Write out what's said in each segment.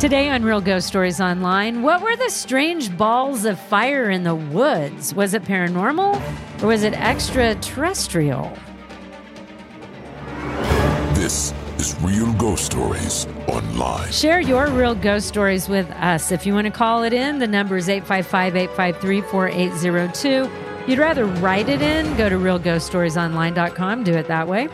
Today on Real Ghost Stories Online, what were the strange balls of fire in the woods? Was it paranormal or was it extraterrestrial? This is Real Ghost Stories Online. Share your real ghost stories with us. If you want to call it in, the number is 855 853 4802. You'd rather write it in, go to realghoststoriesonline.com, do it that way.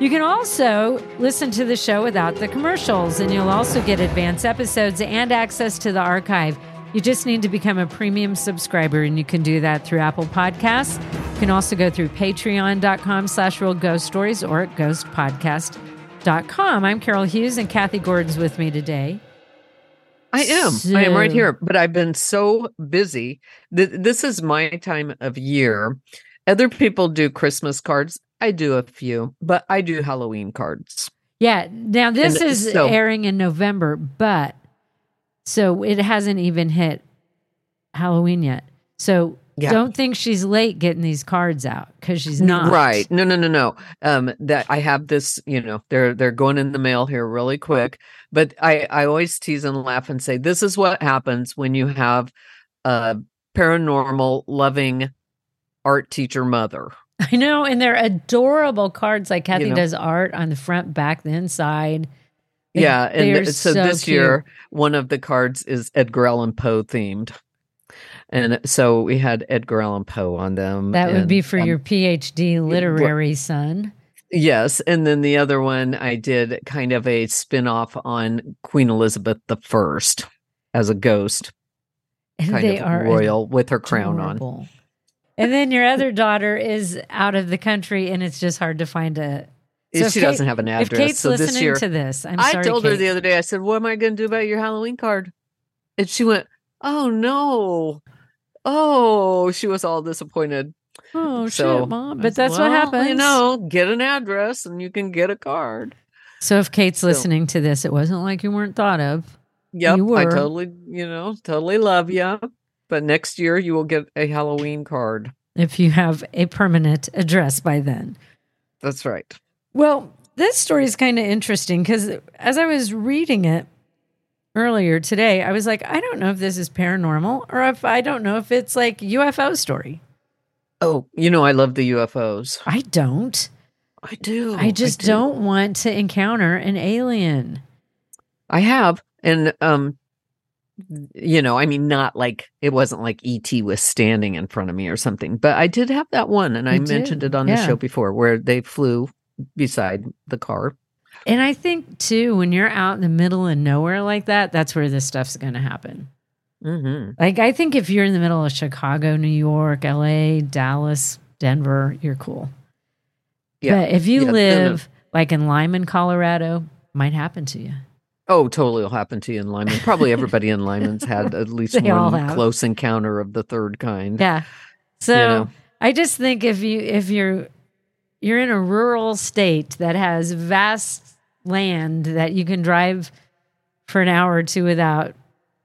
You can also listen to the show without the commercials, and you'll also get advance episodes and access to the archive. You just need to become a premium subscriber, and you can do that through Apple Podcasts. You can also go through patreon.com slash real ghost stories or at ghostpodcast.com. I'm Carol Hughes, and Kathy Gordon's with me today. I am. I am right here, but I've been so busy. Th- this is my time of year. Other people do Christmas cards. I do a few, but I do Halloween cards. Yeah. Now this And is so- airing in November, but so it hasn't even hit Halloween yet. So Yeah. don't think she's late getting these cards out because she's not. Right. No, no, no, no. Um that I have this, you know, they're they're going in the mail here really quick. But I I always tease and laugh and say this is what happens when you have a paranormal loving art teacher mother. I know, and they're adorable cards. Like Kathy know. does art on the front, back, the inside. They- yeah, and th- so, this cute. year one of the cards is Edgar Allan Poe themed. And so we had Edgar Allan Poe on them. that would be for um, your PhD literary son. Yes, and then the other one I did kind of a spin-off on Queen Elizabeth the First as a ghost, And kind they of are royal with her crown on. And then your other daughter is out of the country, and it's just hard to find a. So she Kate- doesn't have an address. If. Kate's so this listening year, to this, I'm sorry, I told her the other day. I said, "What am I going to do about your Halloween card?" And she went, "Oh no." Oh, she was all disappointed. Oh So, shit, mom! But that's what "Well, happens. You know, get an address and you can get a card. So if Kate's So- listening to this, it wasn't like you weren't thought of. Yep, You I totally, you know, totally love you. But next year you will get a Halloween card. If you have a permanent address by then. That's right. Well, this story is kind of interesting because as I was reading it earlier today, I was like, I don't know if this is paranormal or if I don't know if it's like UFO story. Oh, you know, I love the UFOs. I don't. I do. I just do. don't want to encounter an alien. I have, and um, you know, I mean, not like it wasn't like ET was standing in front of me or something, but I did have that one, and I You mentioned did, it on the show before, where they flew beside the car. And I think too, when you're out in the middle of nowhere like that, that's where this stuff's going to happen. Mm-hmm. Like, I think if you're in the middle of Chicago, New York, LA, Dallas, Denver, you're cool. Yeah. But if you Yeah, no, no. live like in Limon, Colorado, might happen to you. Oh, totally will happen to you in Limon. Probably everybody in Limon's had at least one close encounter of the third kind. Yeah. So know. I just think if you if you're you're in a rural state that has vast land that you can drive for an hour or two without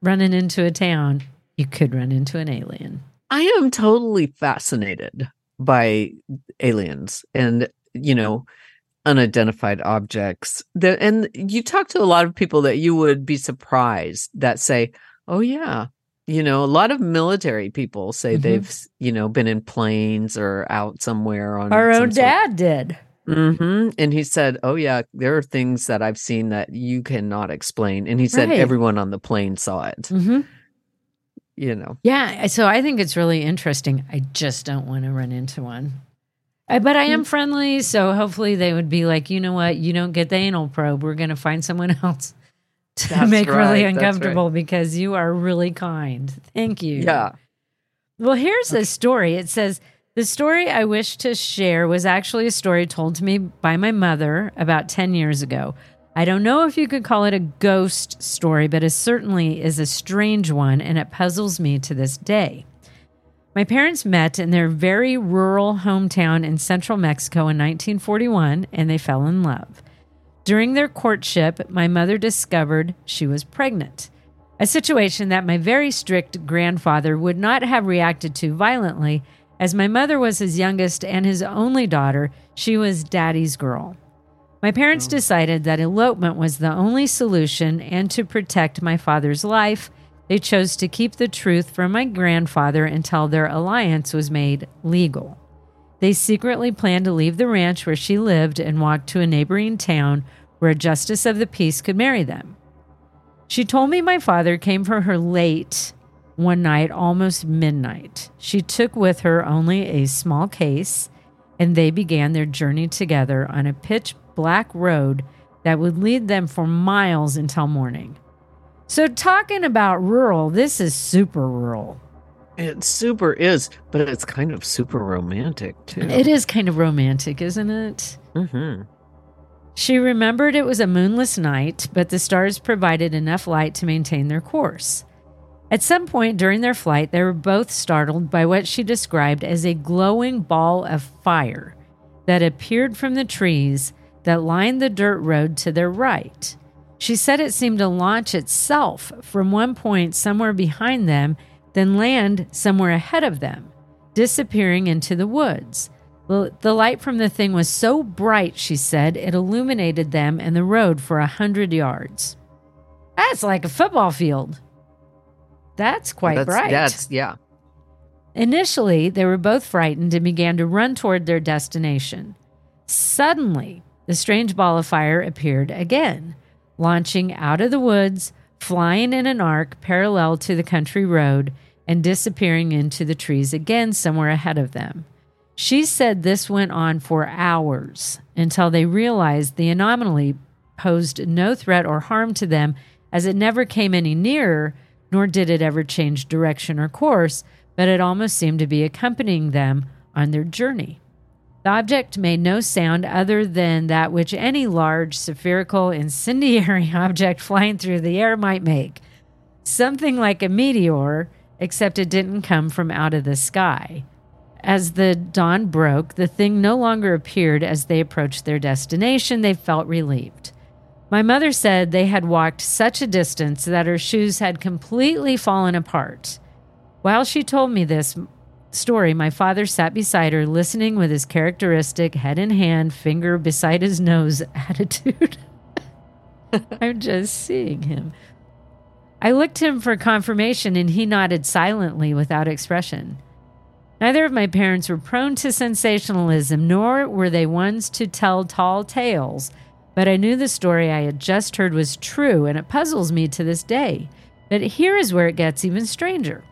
running into a town, you could run into an alien. I am totally fascinated by aliens and, you know, unidentified objects. That and you talk to a lot of people that you would be surprised that say, "Oh yeah." You know, a lot of military people say Mhm. they've, you know, been in planes or out somewhere on Our some own dad did. hmm And he said, "Oh yeah, there are things that I've seen that you cannot explain." And he said Right. everyone on the plane saw it. hmm You know, Yeah. So I think it's really interesting. I just don't want to run into one. I, but I Mm. am friendly. So hopefully they would be like, you know what? You don't get the anal probe. We're going to find someone else to That's make really right, right. uncomfortable because you are really kind. Thank you. yeah. Well, here's a story. It says the story I wish to share was actually a story told to me by my mother about 10 years ago. I don't know if you could call it a ghost story, but it certainly is a strange one, and it puzzles me to this day. My parents met in their very rural hometown in central Mexico in 1941, and they fell in love. During their courtship, my mother discovered she was pregnant, a situation that my very strict grandfather would not have reacted to violently, as my mother was his youngest and his only daughter. She was daddy's girl. My parents oh. decided that elopement was the only solution, and to protect my father's life, they chose to keep the truth from my grandfather until their alliance was made legal. They secretly planned to leave the ranch where she lived and walk to a neighboring town where a justice of the peace could marry them. She told me my father came for her late one night, almost midnight. She took with her only a small case, and they began their journey together on a pitch black road that would lead them for miles until morning. So, talking about rural, this is super rural. It super is, but it's kind of super romantic too. It is kind of romantic, isn't it? hmm She remembered it was a moonless night, but the stars provided enough light to maintain their course. At some point during their flight, they were both startled by what she described as a glowing ball of fire that appeared from the trees that lined the dirt road to their right. She said it seemed to launch itself from one point somewhere behind them, then land somewhere ahead of them, disappearing into the woods. The light from the thing was so bright, she said, it illuminated them and the road for a hundred yards. That's like a football field. That's quite that's, bright. That's yeah. Initially, they were both frightened and began to run toward their destination. Suddenly, the strange ball of fire appeared again, launching out of the woods, flying in an arc parallel to the country road, and disappearing into the trees again somewhere ahead of them. She said this went on for hours until they realized the anomaly posed no threat or harm to them as it never came any nearer, nor did it ever change direction or course, but it almost seemed to be accompanying them on their journey. The object made no sound other than that which any large, spherical, incendiary object flying through the air might make. Something like a meteor, except it didn't come from out of the sky. As the dawn broke, the thing no longer appeared as they approached their destination. They felt relieved. My mother said they had walked such a distance that her shoes had completely fallen apart. While she told me this story, my father sat beside her, listening with his characteristic head in hand, finger beside his nose attitude. I'm just seeing him. I looked him for confirmation and he nodded silently without expression. Neither of my parents were prone to sensationalism, nor were they ones to tell tall tales, but I knew the story I had just heard was true, and it puzzles me to this day. But here is where it gets even stranger.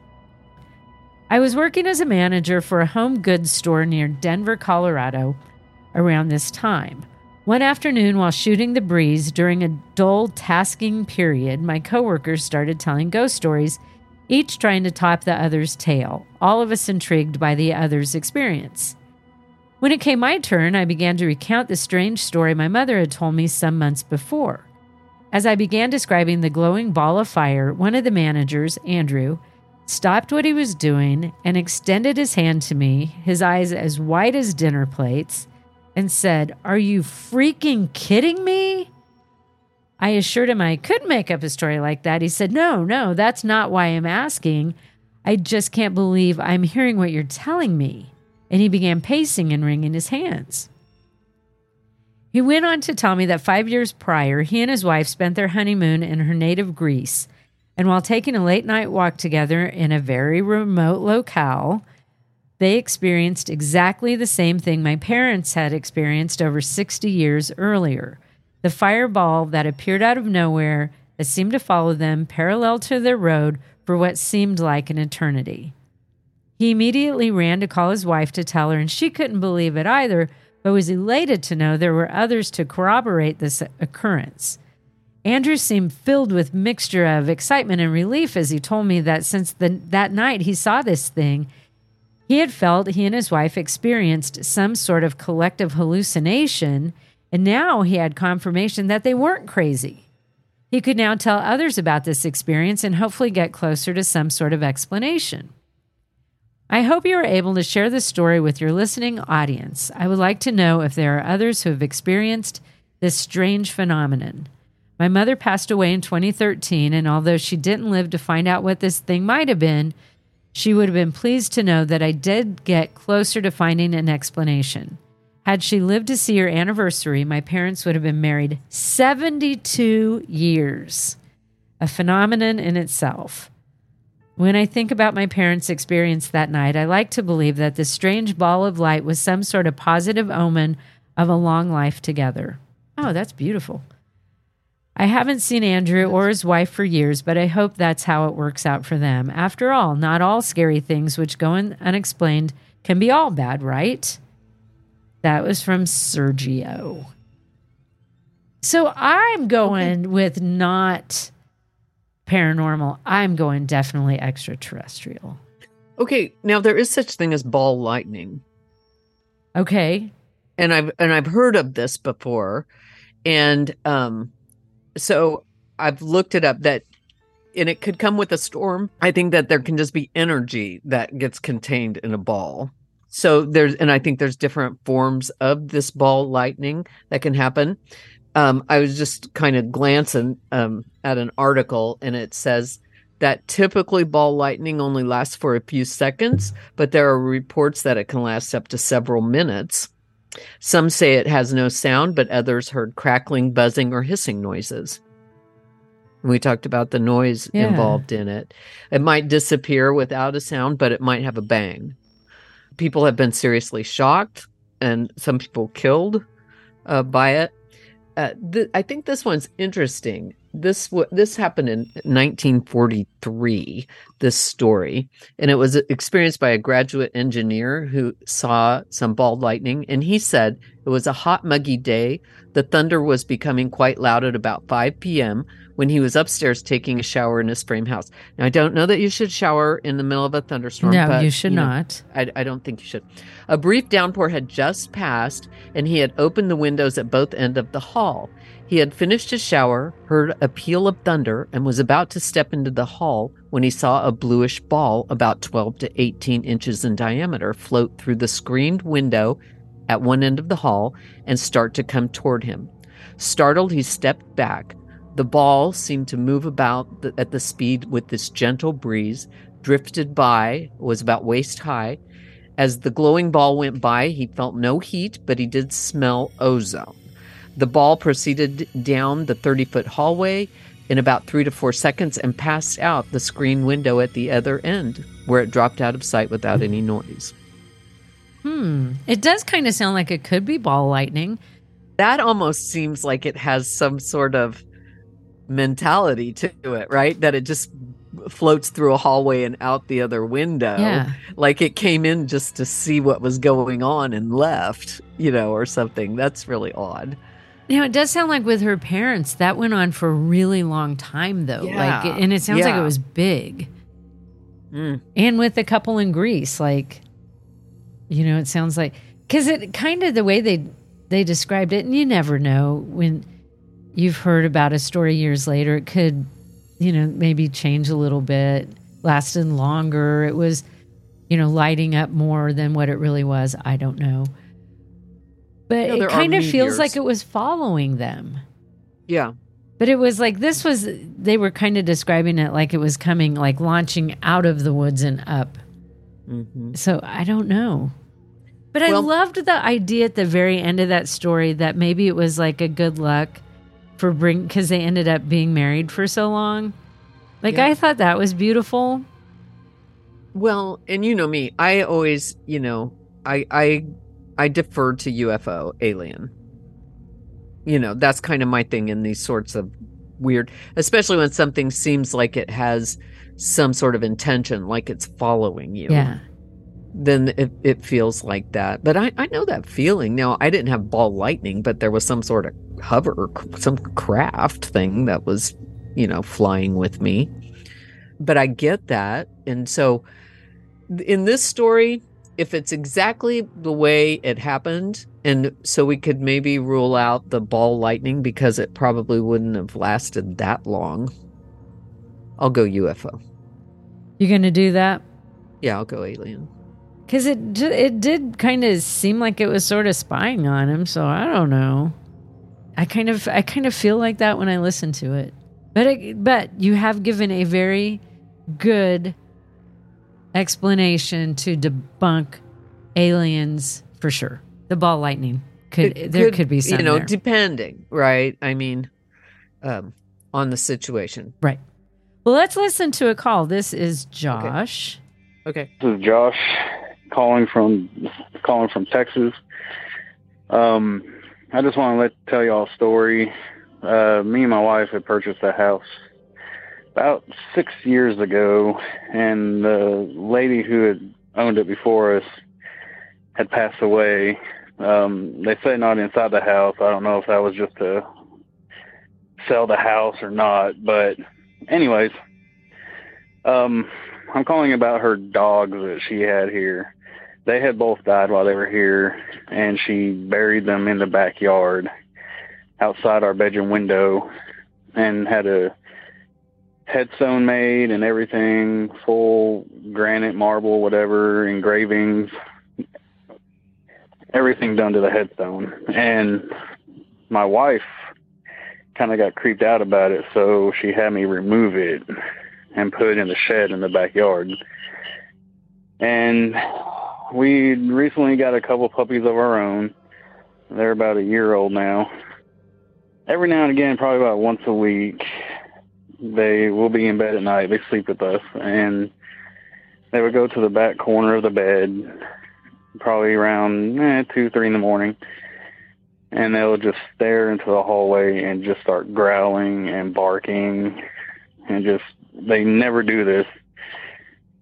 I was working as a manager for a home goods store near Denver, Colorado around this time. One afternoon, while shooting the breeze during a dull tasking period, my coworkers started telling ghost stories, each trying to top the other's tale, all of us intrigued by the other's experience. When it came my turn, I began to recount the strange story my mother had told me some months before. As I began describing the glowing ball of fire, one of the managers, Andrew, stopped what he was doing and extended his hand to me, his eyes as white as dinner plates, and said, Are you freaking kidding me? I assured him I couldn't make up a story like that. He said, No, no, that's not why I'm asking. I just can't believe I'm hearing what you're telling me. And he began pacing and wringing his hands. He went on to tell me that five years prior, he and his wife spent their honeymoon in her native Greece. And while taking a late night walk together in a very remote locale, they experienced exactly the same thing my parents had experienced over 60 years earlier. The fireball that appeared out of nowhere that seemed to follow them parallel to their road for what seemed like an eternity. He immediately ran to call his wife to tell her, and she couldn't believe it either, but was elated to know there were others to corroborate this occurrence. Andrew seemed filled with mixture of excitement and relief as he told me that since the, that night he saw this thing, he had felt he and his wife experienced some sort of collective hallucination, and now he had confirmation that they weren't crazy. He could now tell others about this experience and hopefully get closer to some sort of explanation. I hope you are able to share this story with your listening audience. I would like to know if there are others who have experienced this strange phenomenon. My mother passed away in 2013, and although she didn't live to find out what this thing might have been, she would have been pleased to know that I did get closer to finding an explanation. Had she lived to see her anniversary, my parents would have been married 72 years, a phenomenon in itself. When I think about my parents' experience that night, I like to believe that this strange ball of light was some sort of positive omen of a long life together. Oh, that's beautiful. I haven't seen Andrew or his wife for years, but I hope that's how it works out for them. After all, not all scary things which go unexplained can be all bad, right? That was from Sergio. So I'm going okay. with not paranormal. I'm going definitely extraterrestrial. Okay, now there is such thing as ball lightning. Okay. And I've and I've heard of this before. And um so I've looked it up that and it could come with a storm. I think that there can just be energy that gets contained in a ball. So there's and I think there's different forms of this ball lightning that can happen. Um, I was just kind of glancing um, at an article and it says that typically ball lightning only lasts for a few seconds, but there are reports that it can last up to several minutes. Some say it has no sound, but others heard crackling, buzzing, or hissing noises. We talked about the noise yeah. involved in it. It might disappear without a sound, but it might have a bang. People have been seriously shocked and some people killed uh, by it. Uh, th- I think this one's interesting this this happened in 1943 this story and it was experienced by a graduate engineer who saw some ball lightning and he said it was a hot muggy day. The thunder was becoming quite loud at about 5 p.m when he was upstairs taking a shower in his frame house. Now i don't know that you should shower in the middle of a thunderstorm no but, you should you know, not. I, I don't think you should. A brief downpour had just passed and he had opened the windows at both ends of the hall he had finished his shower, heard a peal of thunder, and was about to step into the hall when he saw a bluish ball about 12 to 18 inches in diameter float through the screened window at one end of the hall and start to come toward him. Startled, he stepped back. The ball seemed to move about at the speed with this gentle breeze, drifted by, was about waist high. As the glowing ball went by, he felt no heat, but he did smell ozone. The ball proceeded down the 30 foot hallway in about three to four seconds and passed out the screen window at the other end, where it dropped out of sight without any noise. Hmm. It does kind of sound like it could be ball lightning. That almost seems like it has some sort of mentality to it, right? That it just floats through a hallway and out the other window. Yeah. Like it came in just to see what was going on and left, you know, or something. That's really odd. Now it does sound like with her parents that went on for a really long time though. Yeah. Like and it sounds yeah. like it was big. Mm. And with the couple in Greece like you know it sounds like cuz it kind of the way they they described it and you never know when you've heard about a story years later it could you know maybe change a little bit, lasted longer. It was you know lighting up more than what it really was. I don't know. But it kind of feels like it was following them. Yeah. But it was like this was they were kind of describing it like it was coming like launching out of the woods and up. Mhm. So I don't know. But I loved the idea at the very end of that story that maybe it was like a good luck for bring because they ended up being married for so long. Like Yeah. I thought that was beautiful. Well, and you know me, I always, you know, I I I defer to UFO alien. You know, that's kind of my thing in these sorts of weird, especially when something seems like it has some sort of intention, like it's following you. Yeah. Then it, it feels like that. But I, I know that feeling. Now, I didn't have ball lightning, but there was some sort of hover, some craft thing that was, you know, flying with me. But I get that. And so in this story, if it's exactly the way it happened, and so we could maybe rule out the ball lightning because it probably wouldn't have lasted that long, I'll go UFO. You're gonna do that? Yeah, I'll go alien. Because it it did kind of seem like it was sort of spying on him. So I don't know. I kind of I kind of feel like that when I listen to it. But it, but you have given a very good explanation to debunk aliens for sure. The ball lightning could It there could, be some you know there. depending right i mean um on the situation right. Well, let's listen to a call. This is Josh. okay This is Josh calling from calling from Texas. Um, I just want to let tell y'all a story. Uh, me and my wife had purchased a house about six years ago, and the lady who had owned it before us had passed away. Um, they say not inside the house. I don't know if that was just to sell the house or not, but anyways, um, I'm calling about her dogs that she had here. They had both died while they were here, and she buried them in the backyard outside our bedroom window and had a headstone made and everything, full granite, marble, whatever, engravings, everything done to the headstone. And my wife kind of got creeped out about it, so she had me remove it and put it in the shed in the backyard. And we recently got a couple puppies of our own. They're about a year old now. Every now and again, probably about once a week, they will be in bed at night. They sleep with us, and they would go to the back corner of the bed, probably around eh, two, three in the morning, and they'll just stare into the hallway and just start growling and barking, and just they never do this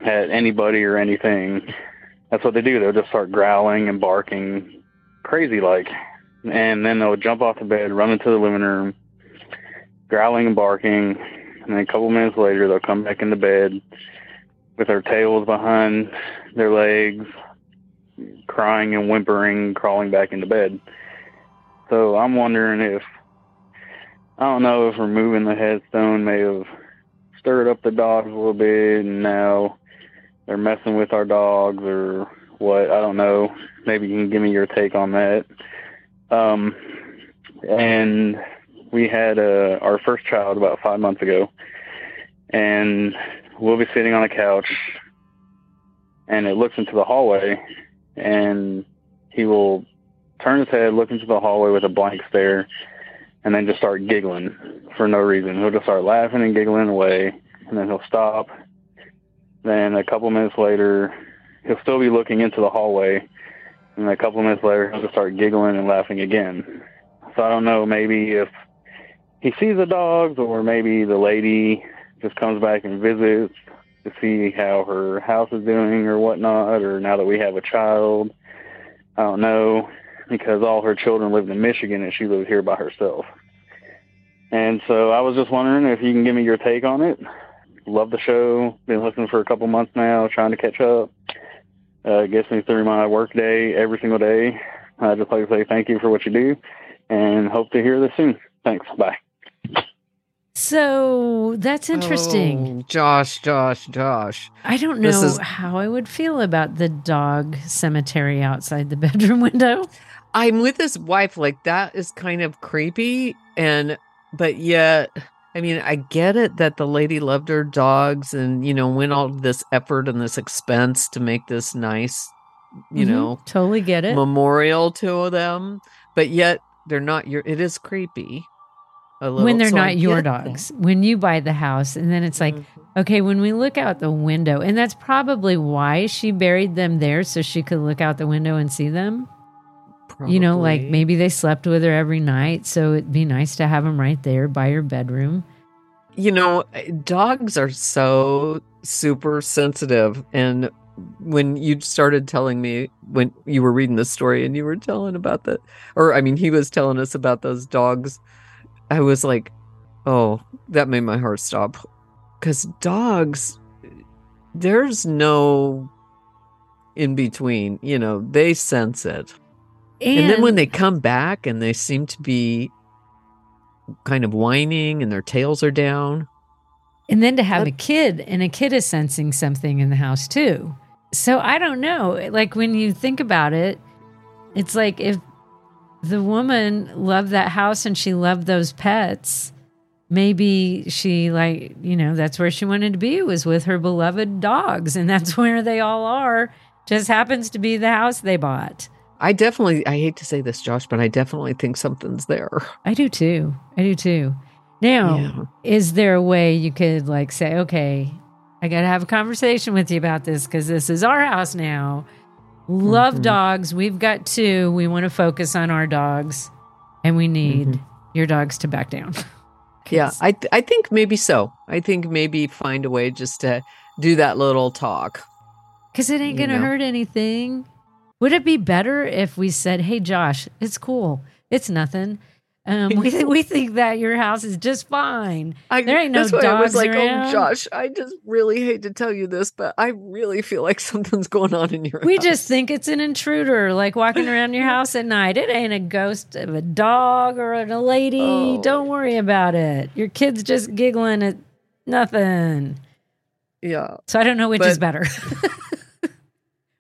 at anybody or anything. That's what they do. They'll just start growling and barking, crazy like, and then they'll jump off the bed, run into the living room, growling and barking, and then a couple minutes later they'll come back into bed with their tails behind their legs, crying and whimpering, crawling back into bed. So I'm wondering if I don't know if removing the headstone may have stirred up the dogs a little bit, and now they're messing with our dogs or what. I don't know. Maybe you can give me your take on that. Um, and we had uh, our first child about five months ago, and we'll be sitting on a couch, and it looks into the hallway, and he will turn his head, look into the hallway with a blank stare, and then just start giggling for no reason. He'll just start laughing and giggling away, and then he'll stop. Then a couple minutes later, he'll still be looking into the hallway, and a couple minutes later, he'll just start giggling and laughing again. So I don't know, maybe if he sees the dogs, or maybe the lady just comes back and visits to see how her house is doing or whatnot, or now that we have a child. I don't know because all her children lived in Michigan and she lived here by herself. And so I was just wondering if you can give me your take on it. Love the show. Been listening for a couple months now, trying to catch up. Uh, gets me through my work day every single day. I just like to say thank you for what you do and hope to hear this soon. Thanks. Bye. So that's interesting. Oh, josh josh josh I don't know is- how I would feel about the dog cemetery outside the bedroom window. i'm with his wife like that is kind of creepy and but yet I mean, I get it that the lady loved her dogs and, you know, went all this effort and this expense to make this nice, you Mhm. know, totally get it. memorial to them. But yet they're not your, it is creepy. When they're so I not your get that. dogs. When you buy the house, and then it's like, Mhm. okay, when we look out the window, and that's probably why she buried them there so she could look out the window and see them. You know, like maybe they slept with her every night, so it'd be nice to have them right there by your bedroom. you know, eh, dogs are so super sensitive. And when you started telling me when you were reading the story and you were telling about the, or I mean, he was telling us about those dogs, I was like, oh, that made my heart stop. Because dogs, there's no in between, you know, they sense it. And, then when they come back and they seem to be kind of whining and their tails are down. And then to have That- a kid, and a kid is sensing something in the house too. So I don't know. Like when you think about it, it's like if the woman loved that house and she loved those pets, maybe she like, you know, that's where she wanted to be was with her beloved dogs. And that's where they all are. Just happens to be the house they bought. I definitely, I hate to say this, Josh, but I definitely think something's there. I do too. I do too. Now, Yeah. is there a way you could like say, okay, I got to have a conversation with you about this because this is our house now. Love Mhm. dogs. We've got two. We want to focus on our dogs, and we need Mhm. your dogs to back down. Yeah, I, th- I think maybe so. I think maybe find a way just to do that little talk. Because it ain't going to hurt anything. Would it be better if we said, hey, Josh, it's cool. It's nothing. Um, we, th- we think that your house is just fine. I, There ain't no that's why I was dogs like, around. oh, Josh, I just really hate to tell you this, but I really feel like something's going on in your We house. just think it's an intruder, like walking around your house at night. It ain't a ghost of a dog or a lady. Oh. Don't worry about it. Your kid's just giggling at nothing. yeah. So I don't know which is better.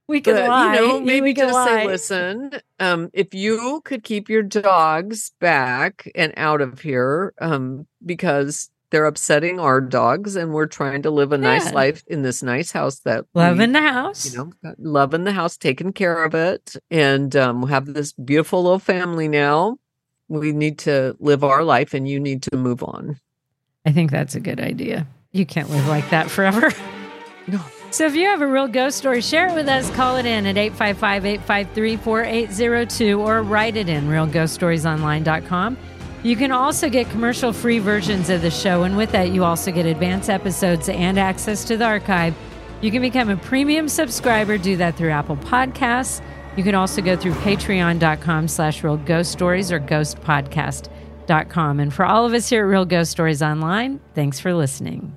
we could But, lie. you know, maybe just lie. say, listen, um, if you could keep your dogs back and out of here, um, because they're upsetting our dogs and we're trying to live a nice Yeah. life in this nice house that we, Love in the house. you know, love in the house, taking care of it, and um, we have this beautiful little family now. We need to live our life, and you need to move on. I think that's a good idea. You can't live like that forever. No. So if you have a real ghost story, share it with us. Call it in at 855-853-4802 or write it in realghoststoriesonline.com. You can also get commercial free versions of the show and with that you also get advanced episodes and access to the archive. You can become a premium subscriber, do that through Apple Podcasts. You can also go through patreon.com slash real ghost stories or ghostpodcast.com. And for all of us here at Real Ghost Stories Online, thanks for listening.